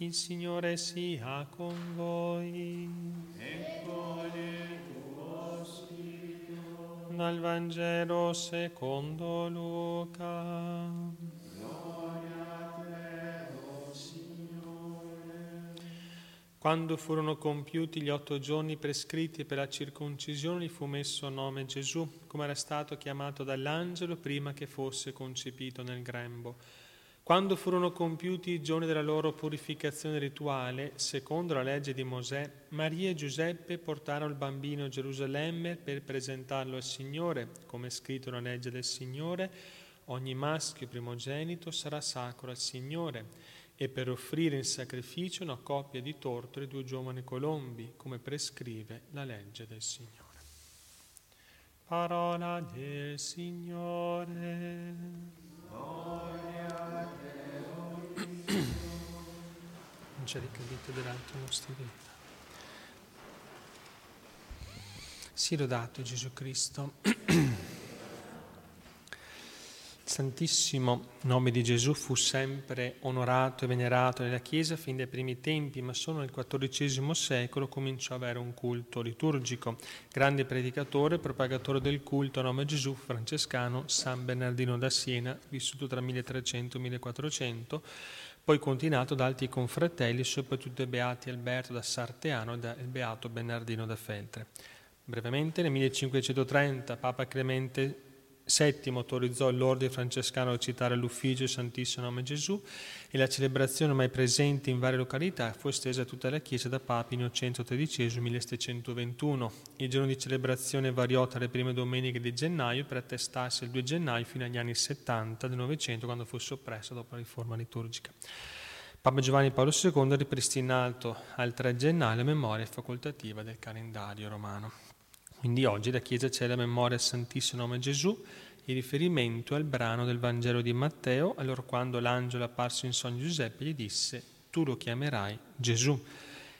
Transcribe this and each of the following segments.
Il Signore sia con voi. E con il tuo spirito. Dal Vangelo secondo Luca. Gloria a te, o Signore. Quando furono compiuti gli otto giorni prescritti per la circoncisione, gli fu messo a nome Gesù, come era stato chiamato dall'angelo prima che fosse concepito nel grembo. Quando furono compiuti i giorni della loro purificazione rituale, secondo la legge di Mosè, Maria e Giuseppe portarono il bambino a Gerusalemme per presentarlo al Signore, come è scritto nella legge del Signore, ogni maschio primogenito sarà sacro al Signore, e per offrire in sacrificio una coppia di tortore e due giovani colombi, come prescrive la legge del Signore. Parola del Signore. C'è ricadito delante i nostri vita. Sì, lodato Gesù Cristo. Il Santissimo nome di Gesù fu sempre onorato e venerato nella Chiesa fin dai primi tempi, ma solo nel XIV secolo cominciò ad avere un culto liturgico. Grande predicatore propagatore del culto a nome Gesù francescano San Bernardino da Siena, vissuto tra 1300 e 1400, poi continuato da altri confratelli, soprattutto i beati Alberto da Sarteano e il beato Bernardino da Feltre. Brevemente, nel 1530 Papa Clemente VII autorizzò l'ordine francescano a citare l'ufficio Santissimo Nome Gesù e la celebrazione ormai presente in varie località fu estesa a tutta la Chiesa da Papa Innocento XIII 1721. Il giorno di celebrazione variò tra le prime domeniche di gennaio per attestarsi il 2 gennaio fino agli anni 70 del Novecento quando fu soppresso dopo la riforma liturgica. Papa Giovanni Paolo II ripristinato al 3 gennaio la memoria facoltativa del calendario romano. Quindi oggi la Chiesa c'è la memoria al Santissimo Nome Gesù, il riferimento al brano del Vangelo di Matteo, allora quando l'angelo apparso in sogno Giuseppe gli disse, tu lo chiamerai Gesù.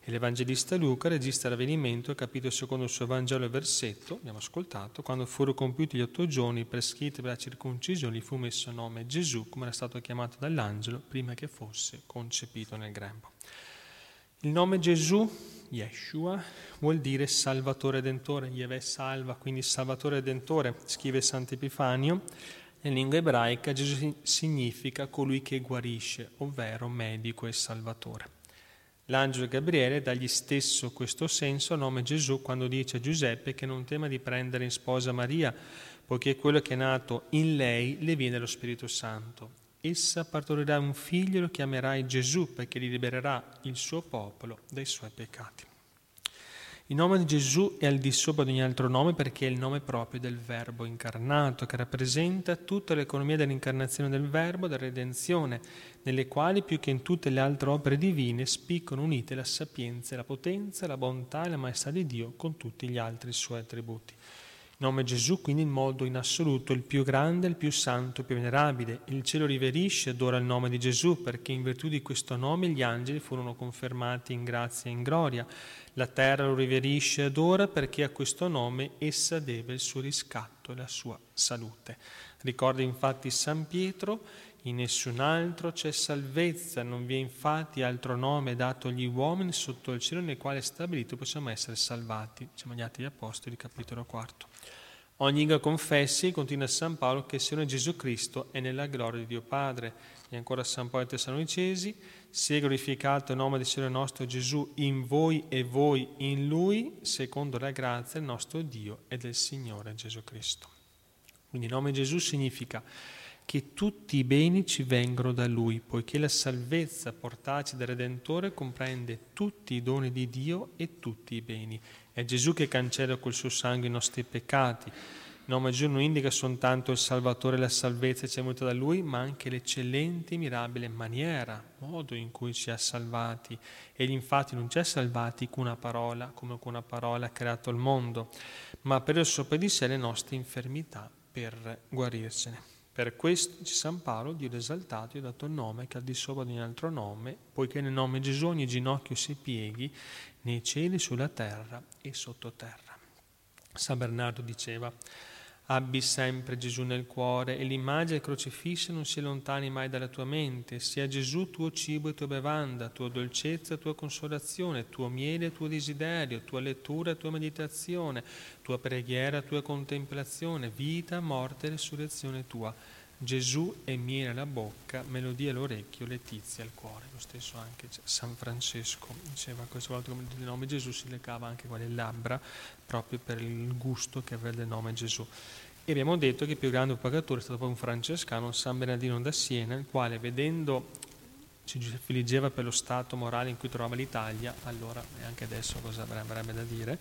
E l'Evangelista Luca registra l'avvenimento, capito secondo il suo Vangelo e versetto, abbiamo ascoltato, quando furono compiuti gli otto giorni prescritti per la circoncisione, gli fu messo nome Gesù, come era stato chiamato dall'angelo, prima che fosse concepito nel grembo. Il nome Gesù, Yeshua, vuol dire Salvatore Redentore, Yahweh salva, quindi Salvatore Redentore, scrive Sant'Epifanio. In lingua ebraica Gesù significa colui che guarisce, ovvero medico e salvatore. L'angelo Gabriele dagli stesso questo senso al nome Gesù quando dice a Giuseppe che non tema di prendere in sposa Maria, poiché quello che è nato in lei le viene lo Spirito Santo essa partorirà un figlio e lo chiamerai Gesù perché li libererà il suo popolo dai suoi peccati. Il nome di Gesù è al di sopra di ogni altro nome perché è il nome proprio del Verbo incarnato che rappresenta tutta l'economia dell'incarnazione del Verbo, della redenzione, nelle quali più che in tutte le altre opere divine spiccano unite la sapienza, la potenza, la bontà e la maestà di Dio con tutti gli altri suoi attributi. Il nome Gesù quindi in modo in assoluto il più grande, il più santo, il più venerabile. Il cielo riverisce ed ora il nome di Gesù perché in virtù di questo nome gli angeli furono confermati in grazia e in gloria. La terra lo riverisce ed ora perché a questo nome essa deve il suo riscatto e la sua salute. Ricorda infatti San Pietro, in nessun altro c'è salvezza, non vi è infatti altro nome dato agli uomini sotto il cielo nel quale è stabilito possiamo essere salvati. Diciamo gli Atti degli Apostoli, capitolo 4. Ogni lingua confessi, continua San Paolo, che il Signore Gesù Cristo è nella gloria di Dio Padre. E ancora San Paolo ai Tessalonicesi, sia glorificato il nome del Signore nostro Gesù in voi e voi in Lui, secondo la grazia del nostro Dio e del Signore Gesù Cristo. Quindi il nome Gesù significa che tutti i beni ci vengono da Lui, poiché la salvezza portaci dal Redentore comprende tutti i doni di Dio e tutti i beni. È Gesù che cancella col suo sangue i nostri peccati. Il nome Gesù non indica soltanto il Salvatore e la salvezza ci è venuta da Lui, ma anche l'eccellente e mirabile maniera, modo in cui ci ha salvati. Egli infatti non ci ha salvati con una parola, come con una parola ha creato il mondo, ma per il sopra di sé le nostre infermità per guarircene. Per questo San Paolo, Dio esaltato, gli ha dato il nome che al di sopra di ogni altro nome, poiché nel nome Gesù ogni ginocchio si pieghi nei cieli, sulla terra e sottoterra. San Bernardo diceva, Abbi sempre Gesù nel cuore e l'immagine crocifissa non si allontani mai dalla tua mente. Sia Gesù tuo cibo e tua bevanda, tua dolcezza, tua consolazione, tuo miele e tuo desiderio, tua lettura e tua meditazione, tua preghiera, tua contemplazione, vita, morte e resurrezione tua. Gesù è miele alla bocca, melodia all'orecchio, letizia al cuore. Lo stesso anche San Francesco diceva questa volta come il nome Gesù si legava anche con le labbra proprio per il gusto che aveva del nome Gesù. E abbiamo detto che il più grande propagatore è stato proprio un francescano, San Bernardino da Siena, il quale vedendo si affliggeva per lo stato morale in cui trovava l'Italia, allora e anche adesso cosa avrebbe da dire,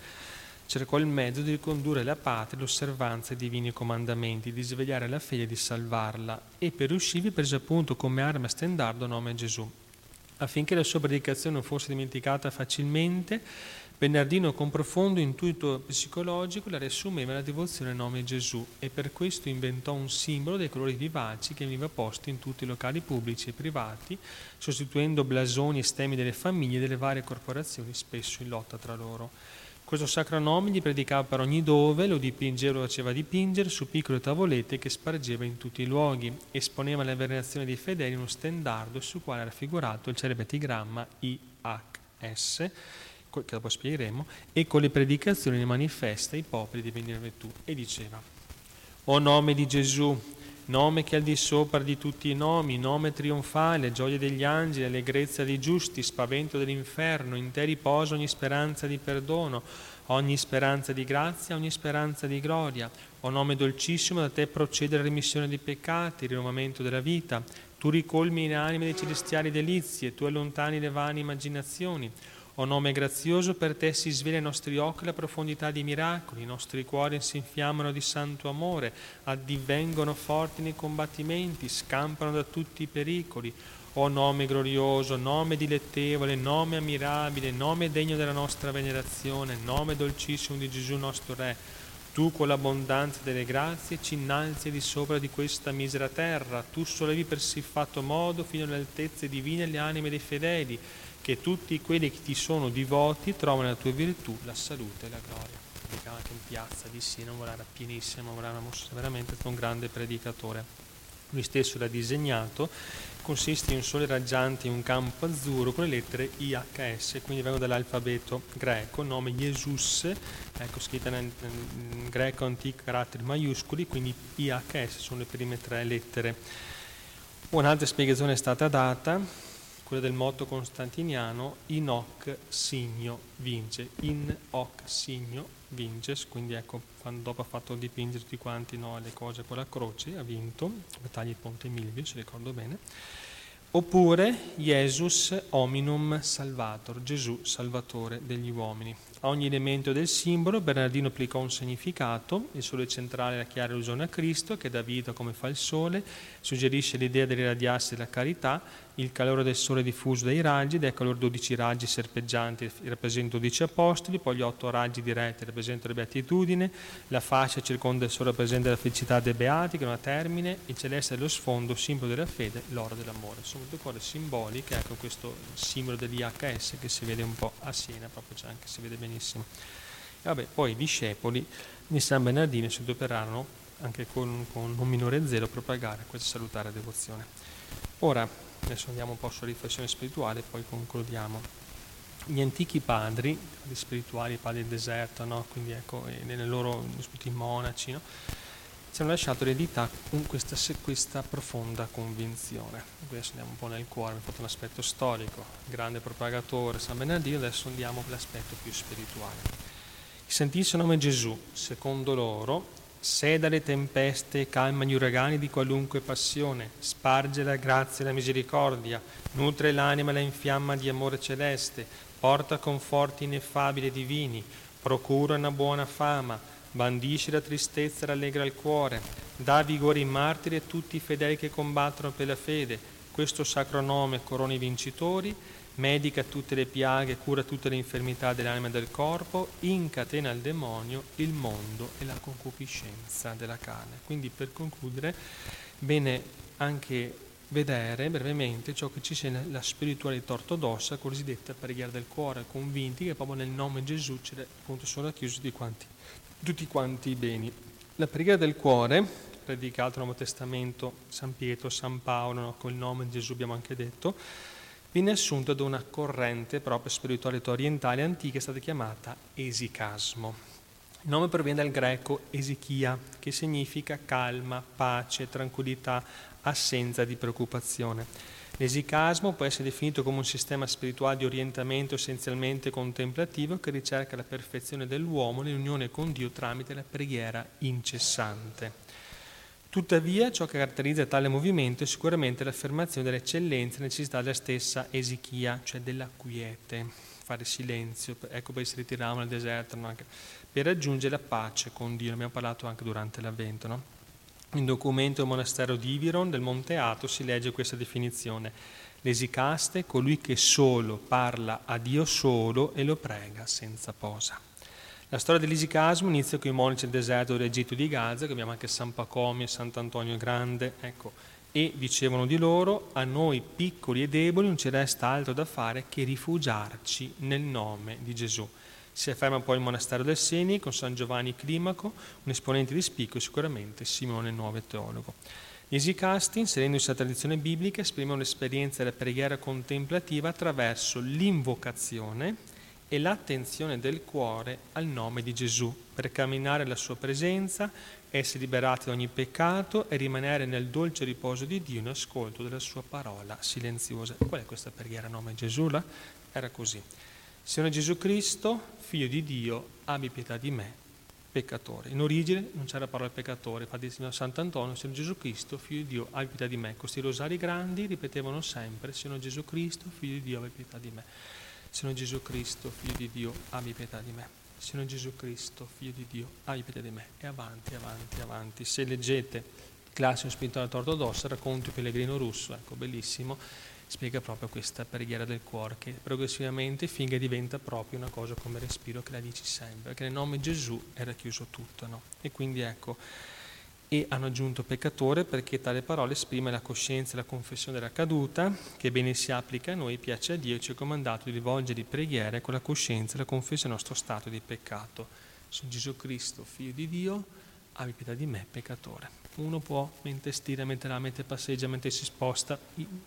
cercò il mezzo di ricondurre la patria all'osservanza dei divini comandamenti, di svegliare la fede e di salvarla, e per riuscirvi prese appunto come arma stendardo nome Gesù. Affinché la sua predicazione non fosse dimenticata facilmente, Bernardino con profondo intuito psicologico la riassumeva la devozione al nome Gesù e per questo inventò un simbolo dei colori vivaci che veniva posto in tutti i locali pubblici e privati, sostituendo blasoni e stemmi delle famiglie e delle varie corporazioni, spesso in lotta tra loro. Questo sacro nome gli predicava per ogni dove, lo dipingeva, lo faceva dipingere su piccole tavolette che spargeva in tutti i luoghi, esponeva la venerazione dei fedeli in uno stendardo sul quale era raffigurato il celebre epigramma IHS, che dopo spiegheremo, e con le predicazioni ne manifesta i popoli di venire virtù. E diceva, O nome di Gesù, nome che è al di sopra di tutti i nomi, nome trionfale, gioia degli angeli, allegrezza dei giusti, spavento dell'inferno, in te riposa ogni speranza di perdono, ogni speranza di grazia, ogni speranza di gloria. O nome dolcissimo, da te procede la remissione dei peccati, il rinnovamento della vita. Tu ricolmi in anime dei celestiali delizie, tu allontani le vane immaginazioni. O nome grazioso, per te si sveglia ai nostri occhi la profondità dei miracoli, i nostri cuori si infiammano di santo amore, addivengono forti nei combattimenti, scampano da tutti i pericoli. O nome glorioso, nome dilettevole, nome ammirabile, nome degno della nostra venerazione, nome dolcissimo di Gesù nostro Re. Tu con l'abbondanza delle grazie ci innalzi di sopra di questa misera terra, tu sollevi per siffatto modo fino alle altezze divine le anime dei fedeli che tutti quelli che ti sono divoti trovano nella tua virtù la salute e la gloria. Predicava anche in piazza di Siena, era pienissimo, era veramente un grande predicatore. Lui stesso l'ha disegnato, consiste in un sole raggiante in un campo azzurro con le lettere IHS, quindi vengono dall'alfabeto greco, nome Jesus, ecco scritta in, in greco antico caratteri maiuscoli, quindi IHS sono le prime tre lettere. Un'altra spiegazione è stata data quella del motto costantiniano in hoc signo vince, in hoc signo vinces, quindi ecco, quando dopo ha fatto dipingere tutti quanti no, le cose con la croce, ha vinto, battaglia di Ponte Milvio, se ricordo bene, oppure Jesus hominum salvator, Gesù salvatore degli uomini. A ogni elemento del simbolo Bernardino applicò un significato, il sole centrale è la chiara allusione a Cristo che dà vita come fa il sole, suggerisce l'idea dell'irradiarsi della carità, il calore del sole diffuso dai raggi, ed ecco loro 12 raggi serpeggianti rappresentano 12 apostoli, poi gli 8 raggi diretti rappresentano la beatitudine, la fascia circonda il sole rappresenta la felicità dei beati che non ha termine, il celeste dello sfondo, simbolo della fede, l'oro dell'amore. Sono tutte cose simboliche, ecco questo simbolo dell'IHS che si vede un po' a Siena, proprio c'è anche, si vede benissimo. E vabbè, poi i discepoli di San Bernardino si adoperarono anche con, con un minore zelo a propagare questa salutare devozione. Ora, Adesso andiamo un po' sulla riflessione spirituale e poi concludiamo. Gli antichi padri, gli spirituali, i padri del deserto, no? quindi ecco, nelle loro tutti i monaci, no? Ci hanno lasciato eredità con questa, questa, profonda convinzione. Adesso andiamo un po' nel cuore, abbiamo fatto aspetto storico, grande propagatore San Bernardino, adesso andiamo all'aspetto più spirituale. Il Santissimo nome Gesù, secondo loro, seda le tempeste, calma gli uragani di qualunque passione, sparge la grazia e la misericordia, nutre l'anima e la infiamma di amore celeste, porta conforti ineffabili e divini, procura una buona fama, bandisce la tristezza e rallegra il cuore, dà vigore ai martiri e tutti i fedeli che combattono per la fede. Questo sacro nome corona i vincitori medica tutte le piaghe, cura tutte le infermità dell'anima e del corpo, incatena il demonio, il mondo e la concupiscenza della carne. Quindi per concludere, bene anche vedere brevemente ciò che ci sia nella spiritualità ortodossa, cosiddetta preghiera del cuore, convinti che proprio nel nome di Gesù appunto sono racchiusi tutti quanti, tutti quanti i beni La preghiera del cuore, predicato nel Nuovo Testamento, San Pietro, San Paolo, no? col nome di Gesù abbiamo anche detto, viene assunta da una corrente proprio spiritualità orientale antica, è stata chiamata esicasmo. Il nome proviene dal greco esichia, che significa calma, pace, tranquillità, assenza di preoccupazione. L'esicasmo può essere definito come un sistema spirituale di orientamento essenzialmente contemplativo che ricerca la perfezione dell'uomo nell'unione con Dio tramite la preghiera incessante. Tuttavia, ciò che caratterizza tale movimento è sicuramente l'affermazione dell'eccellenza e necessità della stessa esichia, cioè della quiete, fare silenzio, ecco poi si ritiravano nel deserto, no? per raggiungere la pace con Dio, ne abbiamo parlato anche durante l'avvento. No? In documento del monastero di Iviron del Monte Ato si legge questa definizione. L'esicaste, colui che solo parla a Dio solo e lo prega senza posa. La storia dell'esicasmo inizia con i monaci del deserto dell'Egitto di Gaza, che abbiamo anche San Pacomio e Sant'Antonio Grande, ecco, e dicevano di loro, a noi piccoli e deboli non ci resta altro da fare che rifugiarci nel nome di Gesù. Si afferma poi il monastero del Seni con San Giovanni Climaco, un esponente di spicco e sicuramente Simone Nuovo teologo. Gli esicasti, inserendosi alla tradizione biblica, esprimono l'esperienza della preghiera contemplativa attraverso l'invocazione e l'attenzione del cuore al nome di Gesù, per camminare alla sua presenza, essere liberati da ogni peccato e rimanere nel dolce riposo di Dio in ascolto della sua parola silenziosa. Qual è questa preghiera a nome di Gesù? Era così. Signore Gesù Cristo, figlio di Dio, abbi pietà di me, peccatore. In origine non c'era parola peccatore, infatti il Sant'Antonio, Signore Gesù Cristo, figlio di Dio, abbi pietà di me. Questi rosari grandi ripetevano sempre, Signore Gesù Cristo, figlio di Dio, abbi pietà di me. Signore Gesù Cristo, figlio di Dio, abbi pietà di me. Signore Gesù Cristo, figlio di Dio, abbi pietà di me. E avanti, avanti, avanti. Se leggete classico spirituale ortodosso, racconto il pellegrino russo, ecco, bellissimo, spiega proprio questa preghiera del cuore che progressivamente finché diventa proprio una cosa come respiro che la dici sempre, perché nel nome di Gesù era chiuso tutto, no? E quindi ecco, e hanno aggiunto peccatore perché tale parola esprime la coscienza e la confessione della caduta, che bene si applica a noi, piace a Dio e ci è comandato di rivolgere preghiere con la coscienza e la confessione del nostro stato di peccato. Sono Gesù Cristo, figlio di Dio, abbi pietà di me, peccatore uno può, mentre stira, mentre la, mentre passeggia, mentre si sposta,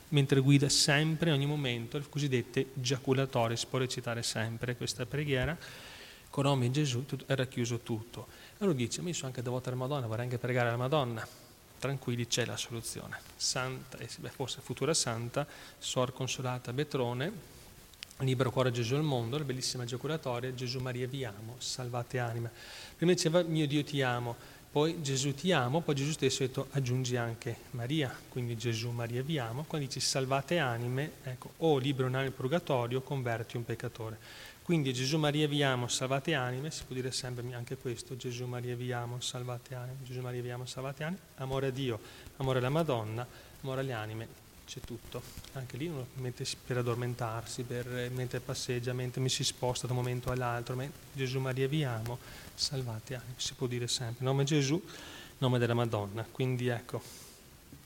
mentre guida sempre, in ogni momento, le cosiddette giaculatorie, si può recitare sempre questa preghiera, con nome di Gesù era chiuso tutto. Allora dice, ma io sono anche devoto alla Madonna, vorrei anche pregare alla Madonna. Tranquilli, c'è la soluzione. Santa, eh, forse futura santa, Sor Consolata Betrone, Libero cuore Gesù al mondo, la bellissima giaculatoria, Gesù Maria vi amo, salvate anima. Prima diceva mio Dio ti amo, poi Gesù ti amo, poi Gesù stesso ha detto aggiungi anche Maria, quindi Gesù Maria vi amo, quando dici salvate anime, ecco, o libero nel purgatorio, converti un peccatore. Quindi Gesù Maria vi amo, salvate anime, si può dire sempre anche questo, Gesù Maria vi amo, salvate anime, Gesù Maria vi amo, salvate anime, amore a Dio, amore alla Madonna, amore alle anime, c'è tutto. Anche lì uno mette per addormentarsi, per, mentre passeggia, mentre mi si sposta da un momento all'altro, Gesù Maria vi amo, salvati anime, si può dire sempre, nome Gesù, nome della Madonna. Quindi ecco,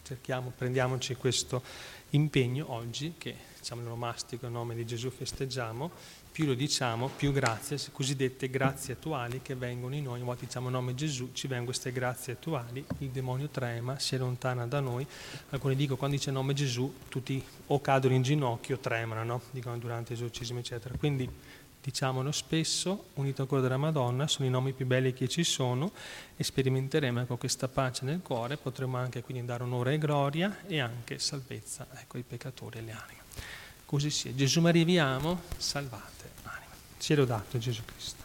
cerchiamo, prendiamoci questo impegno oggi che diciamo l'onomastico in nome di Gesù festeggiamo, più lo diciamo, più grazie, cosiddette grazie attuali che vengono in noi, a volte diciamo nome Gesù, ci vengono queste grazie attuali, il demonio trema, si allontana da noi, alcuni dicono quando dice nome Gesù tutti o cadono in ginocchio o tremano, no? dicono durante esorcismi eccetera, quindi diciamolo spesso, unito al cuore della Madonna, sono i nomi più belli che ci sono e sperimenteremo ecco, questa pace nel cuore, potremo anche quindi dare onore e gloria e anche salvezza ecco, ai peccatori e alle anime. Così sia. Gesù Maria vi amo, salvate anima. Ci è lodato Gesù Cristo.